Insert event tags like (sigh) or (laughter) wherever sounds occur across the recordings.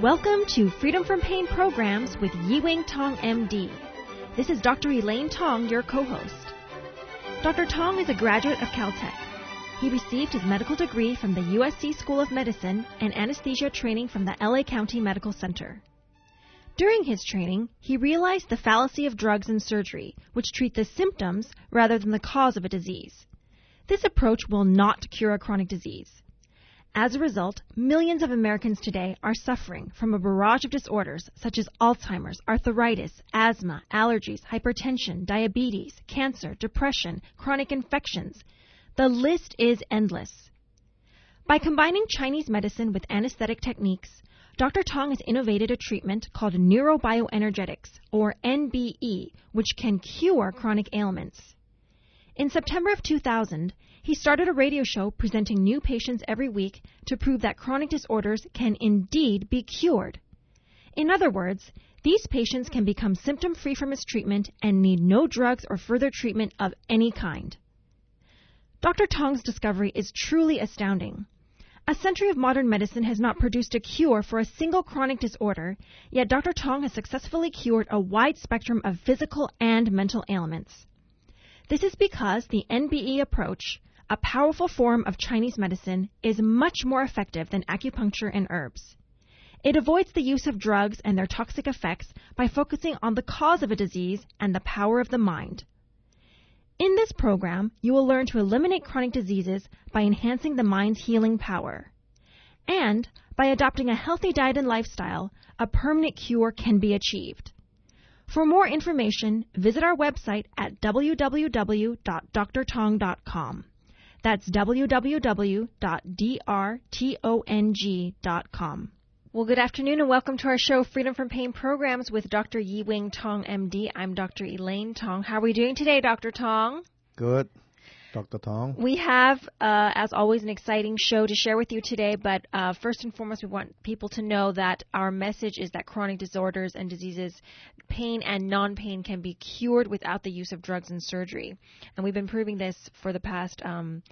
Welcome to Freedom from Pain programs with Yiwing Tong MD. This is Dr. Elaine Tong, your co-host. Dr. Tong is a graduate of Caltech. He received his medical degree from the USC School of Medicine and anesthesia training from the LA County Medical Center. During his training, he realized the fallacy of drugs and surgery, which treat the symptoms rather than the cause of a disease. This approach will not cure a chronic disease. As a result, millions of Americans today are suffering from a barrage of disorders such as Alzheimer's, arthritis, asthma, allergies, hypertension, diabetes, cancer, depression, chronic infections. The list is endless. By combining Chinese medicine with anesthetic techniques, Dr. Tong has innovated a treatment called neurobioenergetics, or NBE, which can cure chronic ailments. In September of 2000, he started a radio show presenting new patients every week to prove that chronic disorders can indeed be cured. In other words, these patients can become symptom free from his treatment and need no drugs or further treatment of any kind. Dr. Tong's discovery is truly astounding. A century of modern medicine has not produced a cure for a single chronic disorder, yet Dr. Tong has successfully cured a wide spectrum of physical and mental ailments. This is because the NBE approach, a powerful form of Chinese medicine, is much more effective than acupuncture and herbs. It avoids the use of drugs and their toxic effects by focusing on the cause of a disease and the power of the mind. In this program, you will learn to eliminate chronic diseases by enhancing the mind's healing power. And by adopting a healthy diet and lifestyle, a permanent cure can be achieved. For more information, visit our website at www.drtong.com. That's www.drtong.com. Well, good afternoon and welcome to our show, Freedom from Pain Programs with Dr. Yiwing Tong, MD. I'm Dr. Elaine Tong. How are we doing today, Dr. Tong? Good. Dr. Tong. We have, uh, as always, an exciting show to share with you today, but uh, first and foremost, we want people to know that our message is that chronic disorders and diseases, pain and non pain, can be cured without the use of drugs and surgery. And we've been proving this for the past um,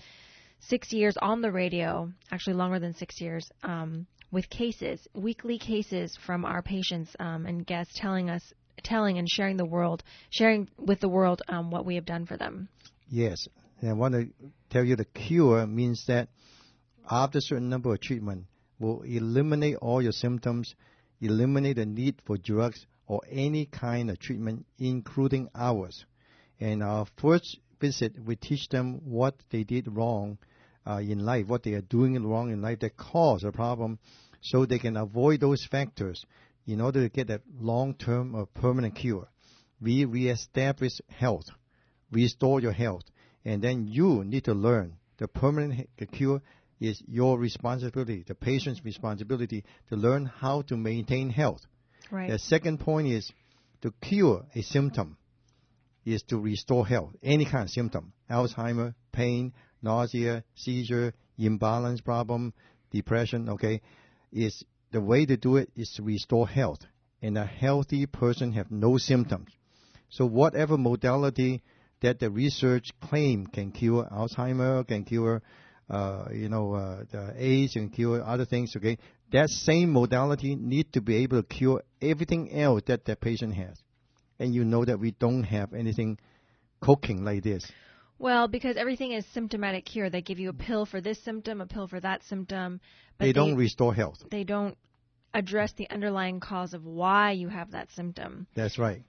six years on the radio, actually longer than six years. Um, with cases, weekly cases from our patients um, and guests telling us, telling and sharing the world, sharing with the world um, what we have done for them. Yes, and I want to tell you the cure means that after a certain number of treatment will eliminate all your symptoms, eliminate the need for drugs or any kind of treatment, including ours. And our first visit, we teach them what they did wrong uh, in life, what they are doing wrong in life that cause a problem, so they can avoid those factors in order to get a long-term or permanent cure. We reestablish health, restore your health, and then you need to learn the permanent cure is your responsibility, the patient's responsibility to learn how to maintain health. Right. The second point is to cure a symptom is to restore health, any kind of symptom, Alzheimer, pain, nausea, seizure, imbalance problem, depression, okay, is the way to do it is to restore health. And a healthy person have no symptoms. So whatever modality that the research claim can cure Alzheimer, can cure, uh, you know, uh, the AIDS, can cure other things, okay, that same modality need to be able to cure everything else that the patient has. And you know that we don't have anything cooking like this. Well, because everything is symptomatic cure. They give you a pill for this symptom, a pill for that symptom. But they don't restore health. They don't address the underlying cause of why you have that symptom. That's right.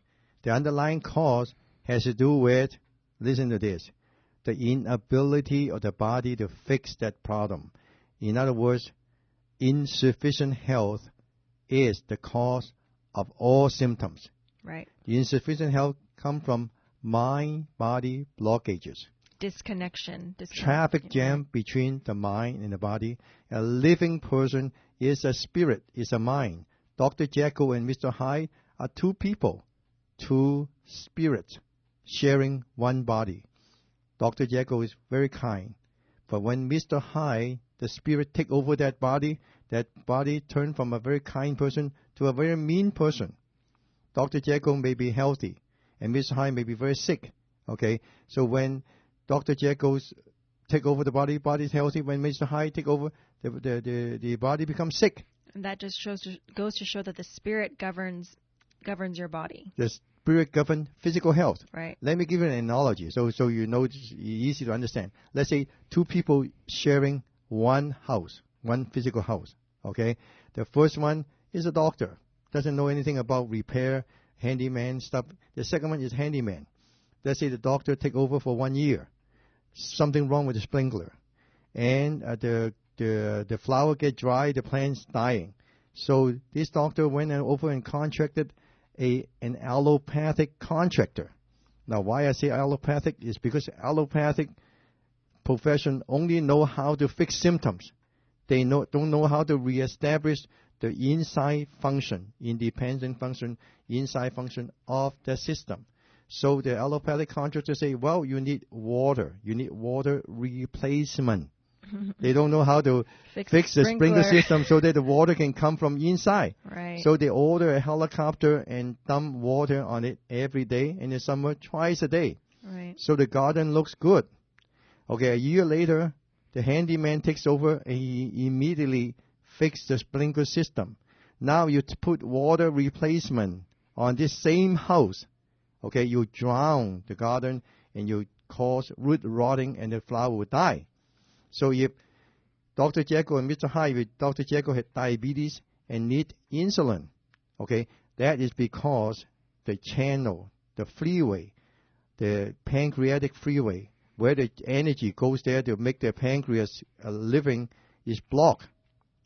The underlying cause has to do with, listen to this, the inability of the body to fix that problem. In other words, insufficient health is the cause of all symptoms. Right. The insufficient health come from mind body blockages. Disconnection. disconnection. Traffic jam between the mind and the body. A living person is a spirit, is a mind. Dr. Jekyll and Mr. Hyde are two people, two spirits sharing one body. Dr. Jekyll is very kind, but when Mr. Hyde, the spirit, take over that body, that body turn from a very kind person to a very mean person. Dr. Jekyll may be healthy, and Mr. Hyde may be very sick. Okay, so when Dr. Jekyll's take over the body, body is healthy. When Mr. Hyde take over, the the the, the body becomes sick. And that just shows to, goes to show that the spirit governs governs your body. The spirit governs physical health. Right. Let me give you an analogy, so so you know it's easy to understand. Let's say two people sharing one house, one physical house. Okay, the first one is a doctor, doesn't know anything about repair, handyman stuff. The second one is handyman. Let's say the doctor take over for one year, something wrong with the sprinkler, and uh, the the the flower get dry, the plant's dying. So this doctor went and over and contracted a an allopathic contractor. Now, why I say allopathic is because allopathic profession only know how to fix symptoms. They know, don't know how to reestablish the inside function, independent function, inside function of the system. So the allopathic contractor say, well, you need water. You need water replacement. (laughs) they don't know how to Fix, fix the sprinkler system so that the water can come from inside. Right. So they order a helicopter and dump water on it every day, in the summer twice a day. right. So the garden looks good. Okay, a year later, the handyman takes over and he immediately fixes the sprinkler system. Now you put water replacement on this same house. Okay, you drown the garden and you cause root rotting and the flower will die. So if Dr. Jekyll and Mr. Hyde, Dr. Jekyll had diabetes and need insulin, okay, that is because the channel, the freeway, the pancreatic freeway, where the energy goes there to make the pancreas uh, living is blocked.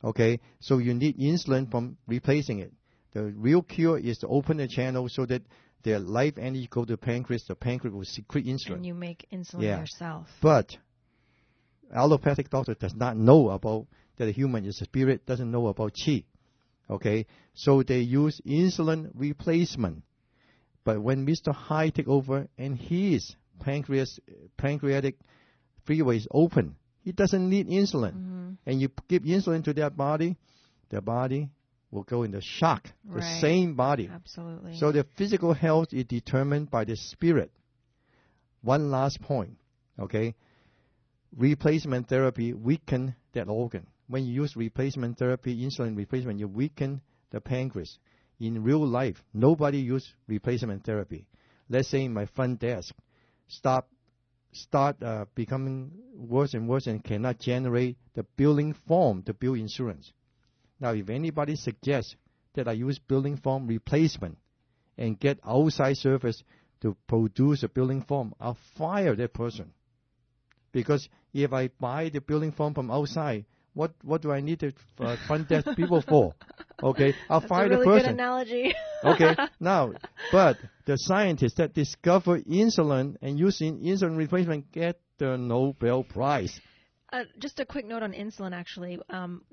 Okay, so you need insulin from replacing it. The real cure is to open the channel so that the life energy go to the pancreas. The pancreas will secrete insulin. And you make insulin Yeah. yourself. But allopathic doctor does not know about that a human is a spirit, doesn't know about chi. Okay, so they use insulin replacement. But when Mr. Hyde take over and his pancreas pancreatic freeway is open, he doesn't need insulin. hmm And you give insulin to their body, their body will go into shock. The Right. same body. Absolutely. So the physical health is determined by the spirit. One last point, okay? Replacement therapy weaken that organ. When you use replacement therapy, insulin replacement, you weaken the pancreas. In real life, nobody use replacement therapy. Let's say my front desk stop start uh, becoming worse and worse and cannot generate the billing form to bill insurance. Now, if anybody suggests that I use billing form replacement and get outside service to produce a billing form, I'll fire that person. Because if I buy the billing form from outside, what what do I need to uh, front desk people for? Okay, I'll That's fire a really the good analogy. (laughs) okay, now, (laughs) but the scientists that discover insulin and using insulin replacement get the Nobel Prize. Uh, just a quick note on insulin, actually. Um,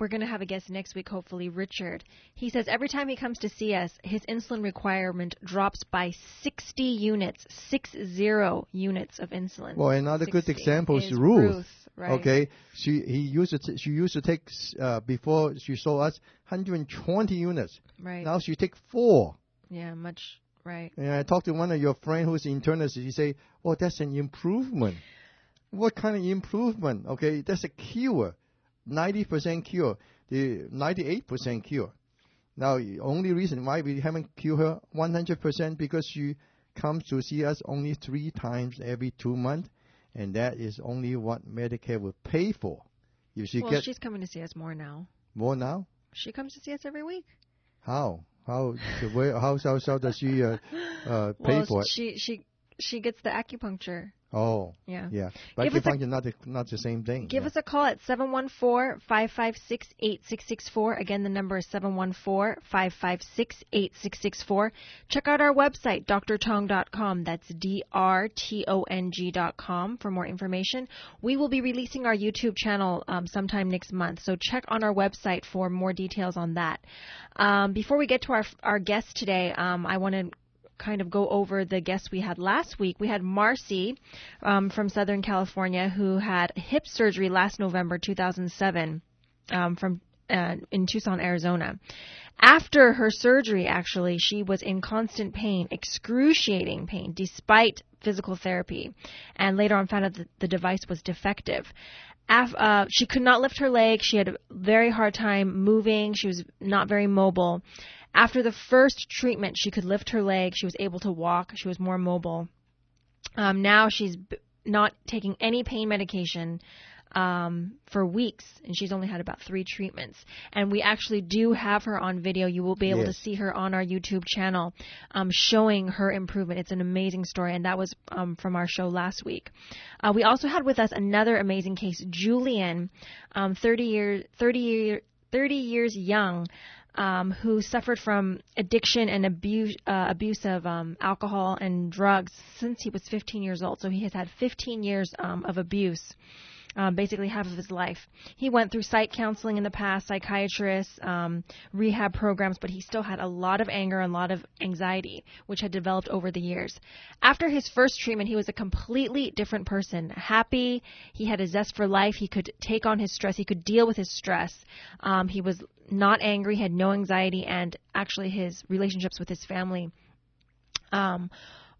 we're going to have a guest next week, hopefully, Richard. He says every time he comes to see us, his insulin requirement drops by 60 units, six zero units of insulin. Well, another good example is is Ruth. Right. Okay, she he used to t- she used to take uh, before she saw us 120 units. Right. Now she take four. Yeah, much. Right. And I talked to one of your friend who's internist. He say, "Oh, that's an improvement." What kind of improvement? Okay, that's a cure, 90% cure, the 98% cure. Now, the only reason why we haven't cured her 100% because she comes to see us only three times every two months, and that is only what Medicare will pay for. If she well, she's coming to see us more now. more now, She comes to see us every week. how? How? the way, how, how, how does she uh, uh, (laughs) pay well, for it? she she she gets the acupuncture. Oh. Yeah. Yeah, but Give a- acupuncture not the, not the same thing. Give yeah. us a call at 714-556-8664. Again, the number is 714-556-8664. Check out our website, drtong.com. That's D-R-T-O-N-G dot com for more information. We will be releasing our YouTube channel um, sometime next month, so check on our website for more details on that. Um, before we get to our, our guest today, um, I want to kind of go over the guests we had last week. We had Marcy um, from Southern California who had hip surgery last November 2007 um, from uh, in Tucson, Arizona. After her surgery, actually, she was in constant pain, excruciating pain, despite physical therapy, and later on found out that the device was defective. Af- uh, she could not lift her leg. She had a very hard time moving. She was not very mobile. After the first treatment, she could lift her leg. She was able to walk. She was more mobile. Um, now she's b- not taking any pain medication um, for weeks, and she's only had about three treatments. And we actually do have her on video. You will be able Yes. to see her on our YouTube channel, um, showing her improvement. It's an amazing story, and that was um, from our show last week. Uh, we also had with us another amazing case, Julian, um, 30 years, 30 year, 30 years young. Um, who suffered from addiction and abuse, uh, abuse of um, alcohol and drugs since he was 15 years old. So he has had 15 years um, of abuse um, basically half of his life. He went through psych counseling in the past, psychiatrists, um, rehab programs, but he still had a lot of anger and a lot of anxiety, which had developed over the years. After his first treatment, he was a completely different person. Happy, he had a zest for life. He could take on his stress. He could deal with his stress. Um, he was not angry, had no anxiety, and actually his relationships with his family um,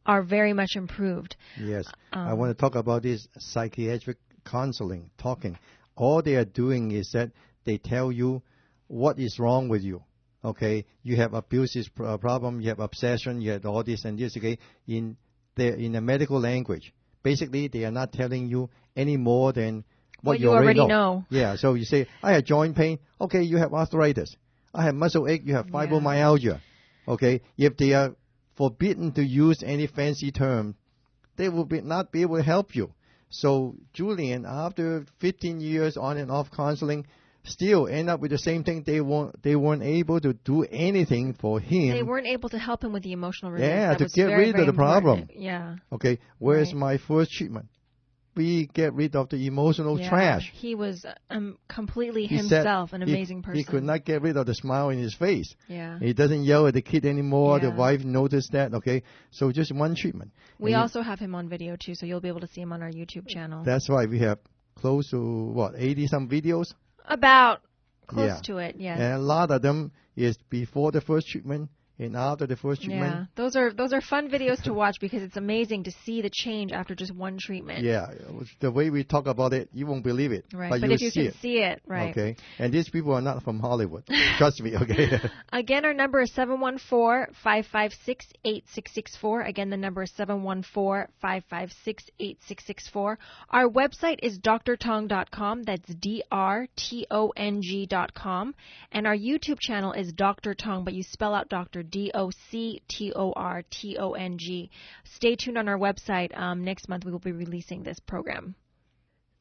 are very much improved. Yes. Um, I want to talk about this psychiatric counseling, talking. All they are doing is that they tell you what is wrong with you. Okay, you have abusive uh, problem, you have obsession, you have all this and this. Okay, in the in the medical language, basically they are not telling you any more than what, What you already know. Yeah, so you say I have joint pain. Okay, you have arthritis. I have muscle ache. You have Yeah. fibromyalgia. Okay, if they are forbidden to use any fancy term, they will be not be able to help you. So Julian, after 15 years on and off counseling, still end up with the same thing. They weren't they weren't able to do anything for him. They weren't able to help him with the emotional release. Yeah, That to get very, rid of very the problem. important. Yeah. Okay, where's Right. my first treatment? We get rid of the emotional yeah. trash. He was um, completely He himself, an he- amazing person. He could not get rid of the smile in his face. Yeah. He doesn't yell at the kid anymore. The wife noticed that. Okay, so just one treatment. We And also have him on video too, so you'll be able to see him on our YouTube channel. That's why we have close to what 80 some videos, About close Yeah. to it, yes. and a lot of them is before the first treatment and after the first treatment. Yeah, those are those are fun videos to watch because it's amazing to see the change after just one treatment. Yeah, the way we talk about it, you won't believe it. Right, But, but you if you see can it. see it, right? Okay, and these people are not from Hollywood. (laughs) Trust me. Okay. (laughs) Again, our number is 714-556-8664. Again, the number is 714-556-8664. Our website is drtong.com. That's D-R-T-O-N-G dot com. And our YouTube channel is Dr. Tong, but you spell out Dr. D-O-C-T-O-R-T-O-N-G. Stay tuned on our website. Um, next month we will be releasing this program.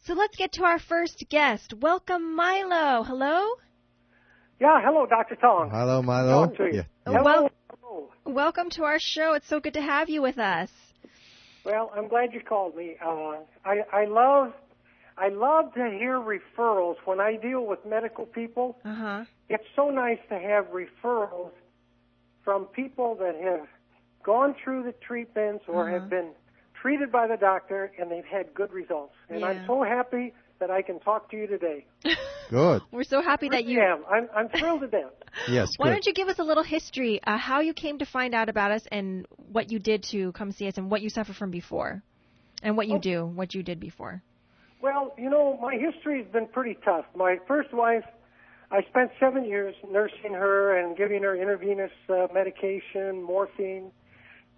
So let's get to our first guest. Welcome, Milo. Hello? Yeah, hello, Dr. Tong. Hello, Milo. Talk to you. Yeah. Hello. Well- hello. Welcome to our show. It's so good to have you with us. Well, I'm glad you called me. Uh, I, I love, I love to hear referrals when I deal with medical people. Uh huh. It's so nice to have referrals from people that have gone through the treatments or Uh-huh. have been treated by the doctor and they've had good results. And Yeah. I'm so happy that I can talk to you today. (laughs) Good. We're so happy that you. Yeah, I'm, I'm thrilled to death. (laughs) Yes. Why good. don't you give us a little history, uh, how you came to find out about us, and what you did to come see us, and what you suffered from before, and what you Oh. do, what you did before. Well, you know, my history's been pretty tough. My first wife, I spent seven years nursing her and giving her intravenous uh, medication, morphine,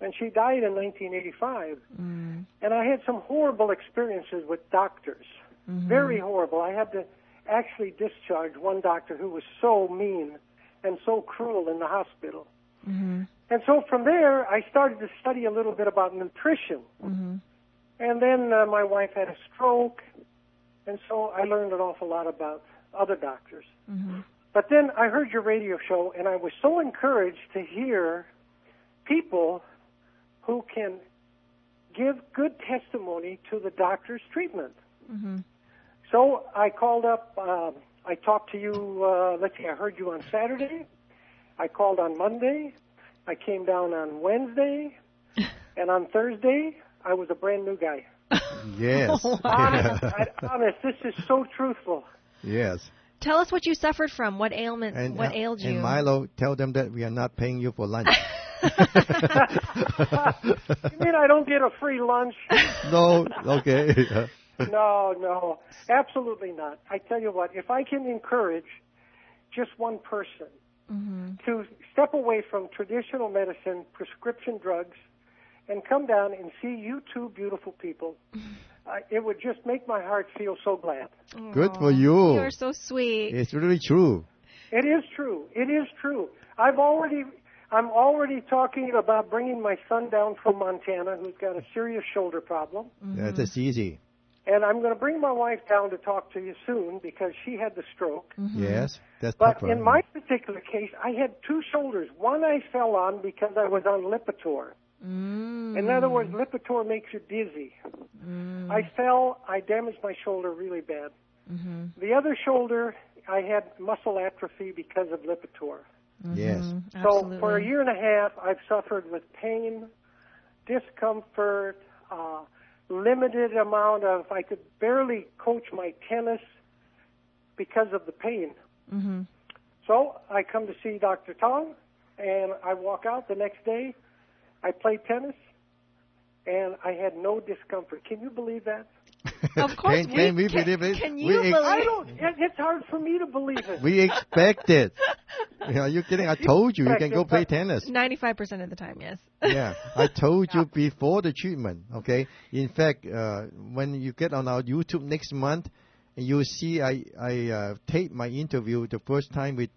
and she died in 1985. Mm. And I had some horrible experiences with doctors. Very horrible. I had to actually discharge one doctor who was so mean and so cruel in the hospital. Mm-hmm. And so from there, I started to study a little bit about nutrition. Mm-hmm. And then uh, my wife had a stroke, and so I learned an awful lot about other doctors. Mm-hmm. But then I heard your radio show, and I was so encouraged to hear people who can give good testimony to the doctor's treatment. Mm-hmm. So I called up. Um, I talked to you. Uh, let's see. I heard you on Saturday. I called on Monday. I came down on Wednesday, (laughs) and on Thursday I was a brand new guy. Yes. (laughs) Honest, I, honest. This is so truthful. Yes. Tell us what you suffered from. What ailment? And, what uh, ailed you? And Milo, tell them that we are not paying you for lunch. (laughs) You mean I don't get a free lunch? (laughs) no, okay. (laughs) No, no, absolutely not. I tell you what, if I can encourage just one person hmm to step away from traditional medicine, prescription drugs, and come down and see you two beautiful people, uh, it would just make my heart feel so glad. Good for you. You're so sweet. It's really true. It is true. It is true. I've already, I'm already talking about bringing my son down from Montana, who's got a serious shoulder problem, Yeah, that's easy. and I'm going to bring my wife down to talk to you soon because she had the stroke. Yes, that's But tougher. in my particular case, I had two shoulders. One I fell on because I was on Lipitor. Mm. In other words, Lipitor makes you dizzy. Mm. I fell, I damaged my shoulder really bad. hmm The other shoulder, I had muscle atrophy because of Lipitor. Yes. Mm-hmm. So for a year and a half, I've suffered with pain, discomfort, uh, limited amount of, I could barely coach my tennis because of the pain. hmm So I come to see Dr. Tong, and I walk out the next day. I play tennis, and I had no discomfort. Can you believe that? Of course, can, we- can we can- believe it? can we you ex- believe- I don't. it- It's hard for me to believe it. we expect it. Are you kidding? I told you you can go play tennis. 95% of the time, yes. yeah, I told you (laughs) before the treatment. Okay. In fact, uh, when you get on our YouTube next month, you'll see I I uh, taped my interview the first time with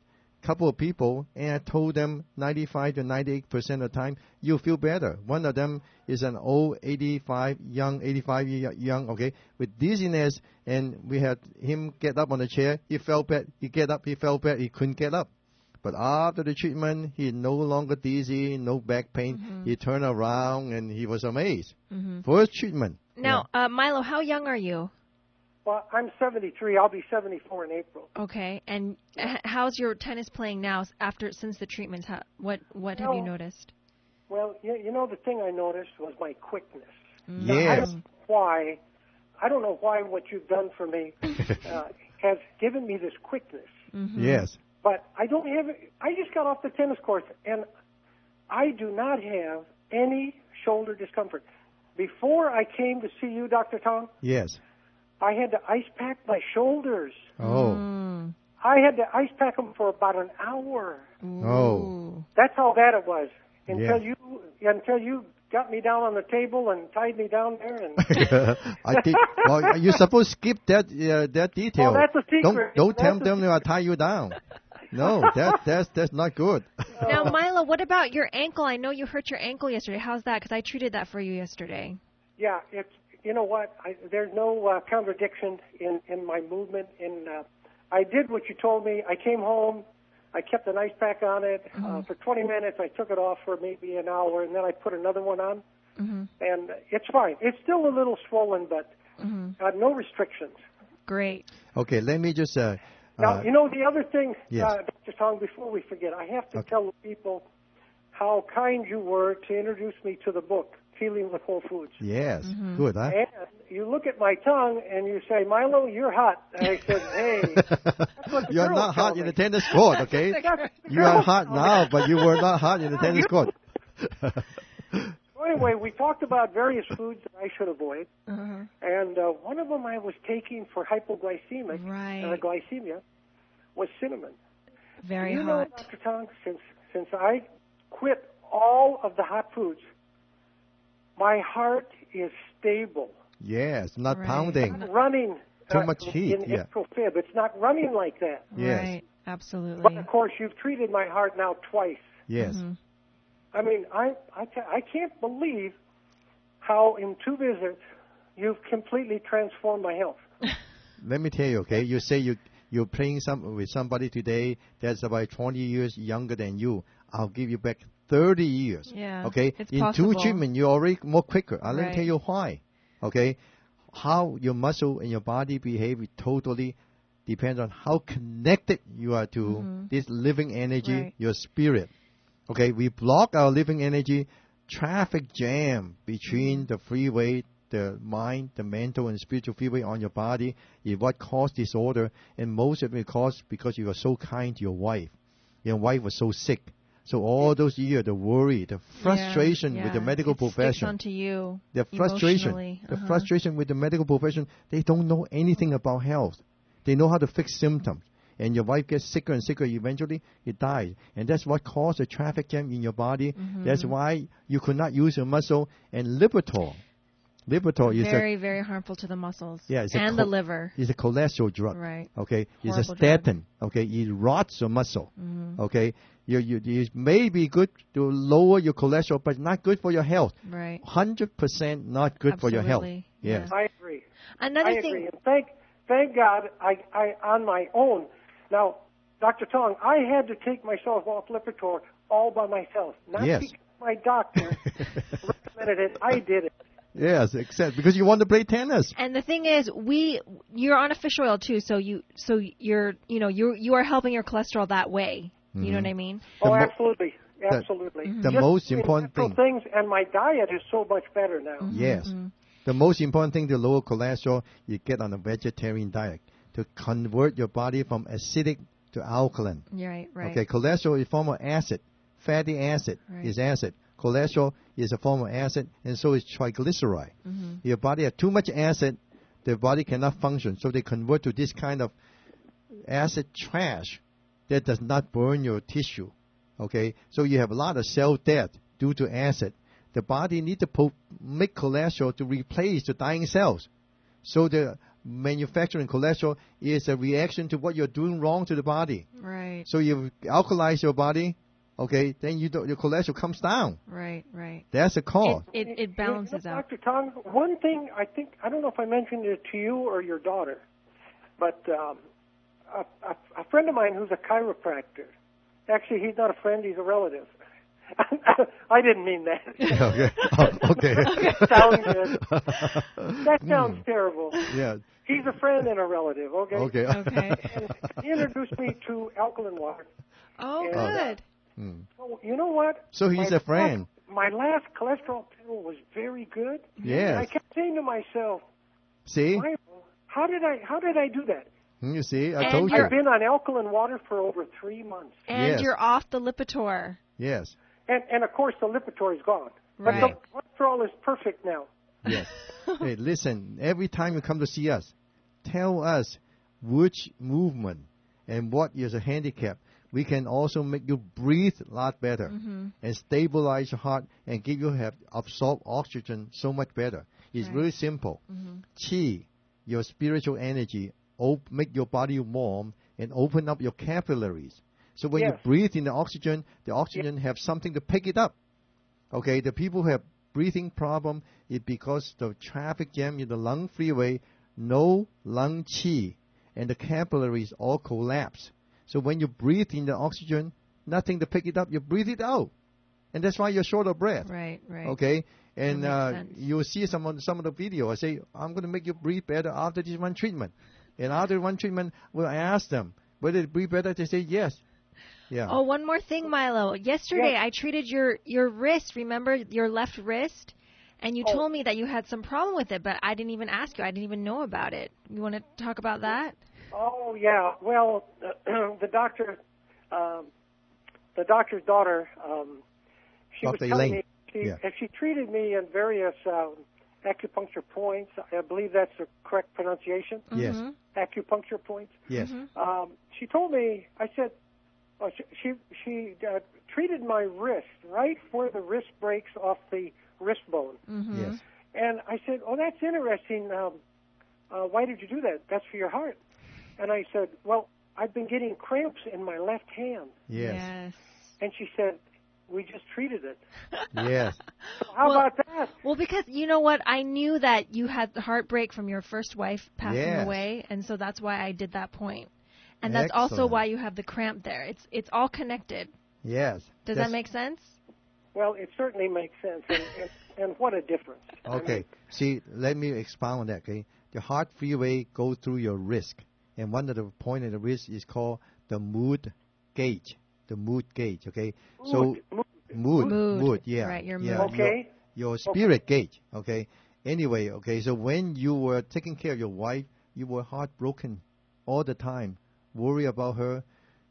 couple of people, and I told them 95 to 98 percent of the time you'll feel better. One of them is an old 85 young 85 year young okay with dizziness, and we had him get up on the chair. He felt bad. He get up. He felt bad. He couldn't get up. But after the treatment, he no longer dizzy, no back pain. He turned around and he was amazed. hmm First treatment. Now, uh, Milo, how young are you? Well, I'm 73. I'll be 74 in April. Okay, and h- how's your tennis playing now after since the treatments? How, what what have you noticed? Well, you, you know, the thing I noticed was my quickness. Mm. Now, I Yes. don't know why. I don't know why what you've done for me (laughs) uh, has given me this quickness. Mhm. Yes. But I don't have. I just got off the tennis court, and I do not have any shoulder discomfort. Before I came to see you, Dr. Tong, Yes. I had to ice pack my shoulders. Oh. Mm. I had to ice pack them for about an hour. Oh. That's how bad it was until Yeah. you until you got me down on the table and tied me down there. And (laughs) I think. Well, you're supposed to skip that uh, that detail. Oh, that's a secret. Don't don't tell That's a them I'll tie you down. No, that that's that's not good. (laughs) Now, Milo, what about your ankle? I know you hurt your ankle yesterday. How's that? Because I treated that for you yesterday. yeah, it's you know what? I, there's no uh, contradiction in in my movement. In uh, I did what you told me. I came home. I kept an ice pack on it uh, for 20 minutes. I took it off for maybe an hour, and then I put another one on, hmm and it's fine. It's still a little swollen, but hmm uh, no restrictions. Great. Okay, let me just. Uh, Now, uh, you know, the other thing, Yes. uh, Dr. Tong, before we forget, I have to Okay. tell the people how kind you were to introduce me to the book, Healing with Whole Foods. yes, Mhm. good, huh? And you look at my tongue and you say, Milo, you're hot. And I said, hey. (laughs) what You're not hot tell in the tennis court, okay? (laughs) The You are hot now, but you were not hot in the tennis (laughs) court. So anyway, we talked about various foods that I should avoid. Uh-huh. And uh, one of them I was taking for hypoglycemic, Right. uh, glycemia, was cinnamon. Very you hot. know, Dr. Tong, since since I quit all of the hot foods, my heart is stable. yes, not Right. pounding. Not running. Too uh, much heat, In yeah. atrial fib. It's not running like that. Yes. Right. Absolutely. But of course, you've treated my heart now twice. Yes. Mhm. I mean, I I, ca- I can't believe how in two visits you've completely transformed my health. (laughs) Let me tell you, okay? You say you you're playing some with somebody today that's about 20 years younger than you. I'll give you back 30 years. Yeah, Okay. In possible. two treatment, you're already more quicker. I'll Right. tell you why. Okay. How your muscle and your body behave totally depends on how connected you are to Mhm. this living energy, Right. your spirit. Okay. We block our living energy. Traffic jam between the freeway the mind, the mental and spiritual freeway on your body is what caused disorder, and most of it caused because you were so kind to your wife. Your wife was so sick. So all those years, the worry, the frustration Yeah, with the medical it profession, onto you. the frustration, the Uh-huh. frustration with the medical profession, they don't know anything about health. They know how to fix symptoms. And your wife gets sicker and sicker. Eventually, it dies. And that's what caused a traffic jam in your body. Mm-hmm. That's why you could not use your muscle. And Lipitor, Lipitor is a very, very harmful to the muscles Yeah, it's a and the liver. is a cholesterol drug. Right. Okay, it's a Horrible drug. statin. Okay, it rots your muscle. Mm-hmm. Okay, you, you, it may be good to lower your cholesterol, but not good for your health. Right. Hundred percent not good for your health. Absolutely. Yes. I agree. Another I thing. agree. And thank, thank God, I, I, on my own. Now, Dr. Tong, I had to take myself off Lipitor all by myself. Not Yes. because my doctor (laughs) recommended it. I did it. Yes, except because you want to play tennis. And the thing is, we you're on a fish oil too, so you so you're you know you you are helping your cholesterol that way. You know mm-hmm. what I mean? Oh, mo- absolutely. the- Absolutely. Mm-hmm. the Just most important thing- things, and my diet is so much better now. Mm-hmm. Yes. Mm-hmm. The most important thing to lower cholesterol, you get on a vegetarian diet to convert your body from acidic to alkaline. Right, right. Okay, cholesterol is a form of acid. Fatty acid Right. is acid. Cholesterol is a form of acid, and so is triglyceride. Mm-hmm. Your body has too much acid, the body cannot function. So they convert to this kind of acid trash that does not burn your tissue. Okay, so you have a lot of cell death due to acid. The body needs to po- make cholesterol to replace the dying cells. So the manufacturing cholesterol is a reaction to what you're doing wrong to the body. Right, So you alkalize your body, okay, then you don't, your cholesterol comes down. right, right. That's a cause. It, it, it balances You know, out. Dr. Tong, one thing I think, I don't know if I mentioned it to you or your daughter, but um, a, a, a friend of mine who's a chiropractor, actually, he's not a friend, he's a relative. (laughs) I didn't mean that. (laughs) okay. Oh, okay. (laughs) Sounds good. That sounds terrible. yeah. He's a friend and a relative, okay? Okay. Okay. And he introduced me to alkaline water. Oh, Yeah. good. Hmm. So, you know what? So he's My a friend. last- my last cholesterol pill was very good. Yes. I kept saying to myself, See? How did I how did I do that? Hmm, You see? I And told you're- you. I've been on alkaline water for over three months, And Yes. you're off the Lipitor. Yes. and and of course the Lipitor is gone. Right. But the cholesterol is perfect now. Yes. (laughs) hey, listen, every time you come to see us, tell us which movement and what is a handicap. We can also make you breathe a lot better Mm-hmm. and stabilize your heart and give you have absorb oxygen so much better. It's Right. really simple. Mm-hmm. Qi, your spiritual energy, op- make your body warm and open up your capillaries. So when Yes. you breathe in the oxygen, the oxygen have something to pick it up. Okay, the people who have breathing problem is because the traffic jam in the lung freeway, no lung qi, and the capillaries all collapse. So when you breathe in the oxygen, nothing to pick it up, you breathe it out, and that's why you're short of breath. Right, right. Okay, and uh, you'll see some of some of the video. I say I'm going to make you breathe better after this one treatment, and after one treatment, we'll ask them whether they breathe better. They say yes. Yeah. Oh, one more thing, Milo. Yesterday Yes. I treated your your wrist. Remember your left wrist, and you Oh. told me that you had some problem with it, but I didn't even ask you. I didn't even know about it. You want to talk about that? Oh yeah. Well, (clears throat) the doctor, um, the doctor's daughter, um, she Dr. was telling Elaine. me she, Yeah. and she treated me in various um, acupuncture points. I believe that's the correct pronunciation. Yes. Mhm. Acupuncture points. Yes. Mm-hmm. Um, she told me. I said, oh, she she, she uh, treated my wrist right where the wrist breaks off the wrist bone. Mm-hmm. Yes. And I said, "Oh, that's interesting. Um, uh, why did you do that? That's for your heart." And I said, "Well, I've been getting cramps in my left hand." Yes. And she said, "We just treated it. (laughs) Yes. How Well- about that?" Well, because you know what, I knew that you had the heartbreak from your first wife passing Yes. away, and so that's why I did that point. And that's also why you have the cramp there. It's it's all connected. Yes. Does That's- that make sense? Well, it certainly makes sense, and, and, and what a difference. I mean, Okay. See, let me expound on that. Okay. The heart freeway goes through your wrist, and one of the point of the wrist is called the mood gauge. The mood gauge. Okay. So mood, mood. mood, Mood. mood, yeah, Right, your yeah, mood. Okay. Your, your spirit gauge. Okay. Anyway, okay, so when you were taking care of your wife, you were heartbroken all the time, worry about her,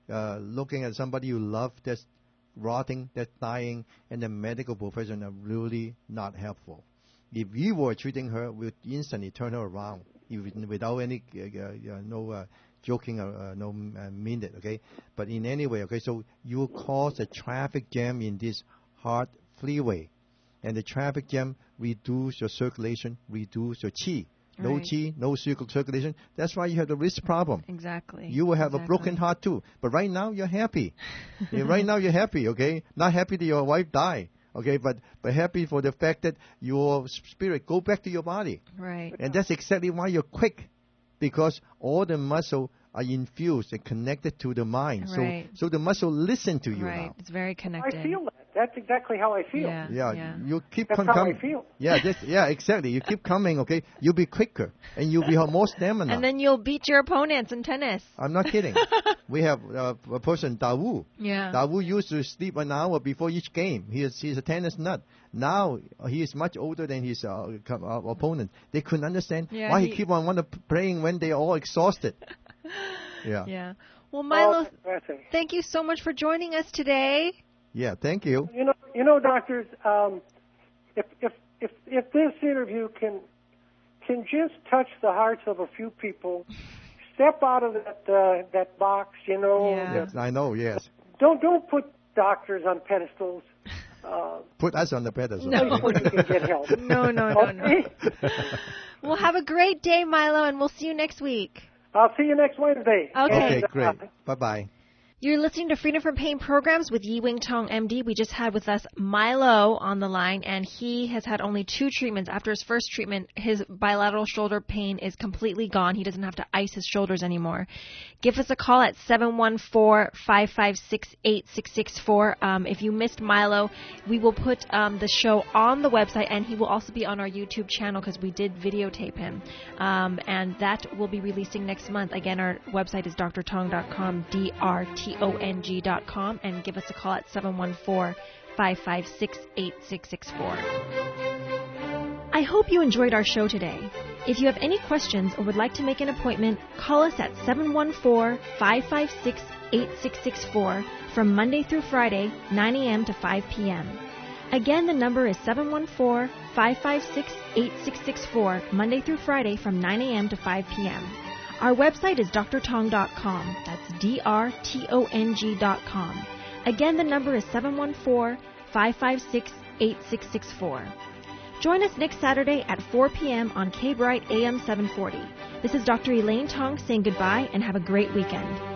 uh, looking at somebody you love that's rotting, that's dying, and the medical profession are really not helpful. If you were treating her, we would instantly turn her around, even without any uh, uh, no uh, joking or uh, no uh, mean it, okay? But in any way, okay, so you cause a traffic jam in this hard freeway, and the traffic jam reduce your circulation, reduce your qi. No Right. qi, no circul- circulation. That's why you have the wrist problem. Exactly. You will have a broken heart too. But right now you're happy. (laughs) Yeah, right now you're happy, okay? Not happy that your wife died, okay? But but happy for the fact that your spirit go back to your body. Right. And that's exactly why you're quick. Because all the muscle are infused and connected to the mind. Right. So so the muscle listen to you Right. now. It's very connected. I connected. feel that. That's exactly how I feel. Yeah. Yeah, Yeah. you keep That's com- how I coming. feel. Yeah, this, yeah, exactly. You keep coming, okay? You'll be quicker and you'll be have more stamina. And then you'll beat your opponents in tennis. I'm not kidding. (laughs) we have uh, a person, Dawu. Yeah. Dawu used to sleep an hour before each game. He is, he's a tennis nut. Now he is much older than his uh, com- uh, opponent. They couldn't understand Yeah, why he, he- keep on want to playing when they are all exhausted. yeah. (laughs) yeah, Yeah. Well, Oh, Milo, that's fascinating. thank you so much for joining us today. Yeah, thank you. You know, you know, doctors. Um, if if if if this interview can can just touch the hearts of a few people, step out of that uh, that box. You know, Yeah. Yes, I know. Yes, don't don't put doctors on pedestals. Uh, put us on the pedestal. No. place where you can get help. (laughs) No, no, no, no. Okay? (laughs) Well, have a great day, Milo, and we'll see you next week. I'll see you next Wednesday. Okay. Okay, great. Bye bye. You're listening to Freedom from Pain programs with Yi Wing Tong, MD. We just had with us Milo on the line, and he has had only two treatments. After his first treatment, his bilateral shoulder pain is completely gone. He doesn't have to ice his shoulders anymore. Give us a call at 714-556-8664. Um, if you missed Milo, we will put um, the show on the website, and he will also be on our YouTube channel because we did videotape him. Um, and that will be releasing next month. Again, our website is drtong.com, D-R-T-O-N-G.com, and give us a call at 714-556-8664. I hope you enjoyed our show today. If you have any questions or would like to make an appointment, call us at 714-556-8664 from Monday through Friday, 9 a.m. to 5 p.m. Again, the number is 714-556-8664, Monday through Friday from 9 a.m. to 5 p.m. Our website is drtong.com. That's D-R-T-O-N-G dot com. Again, the number is 714-556-8664. Join us next Saturday at 4 p.m. on K Bright AM 740. This is Dr. Elaine Tong saying goodbye and have a great weekend.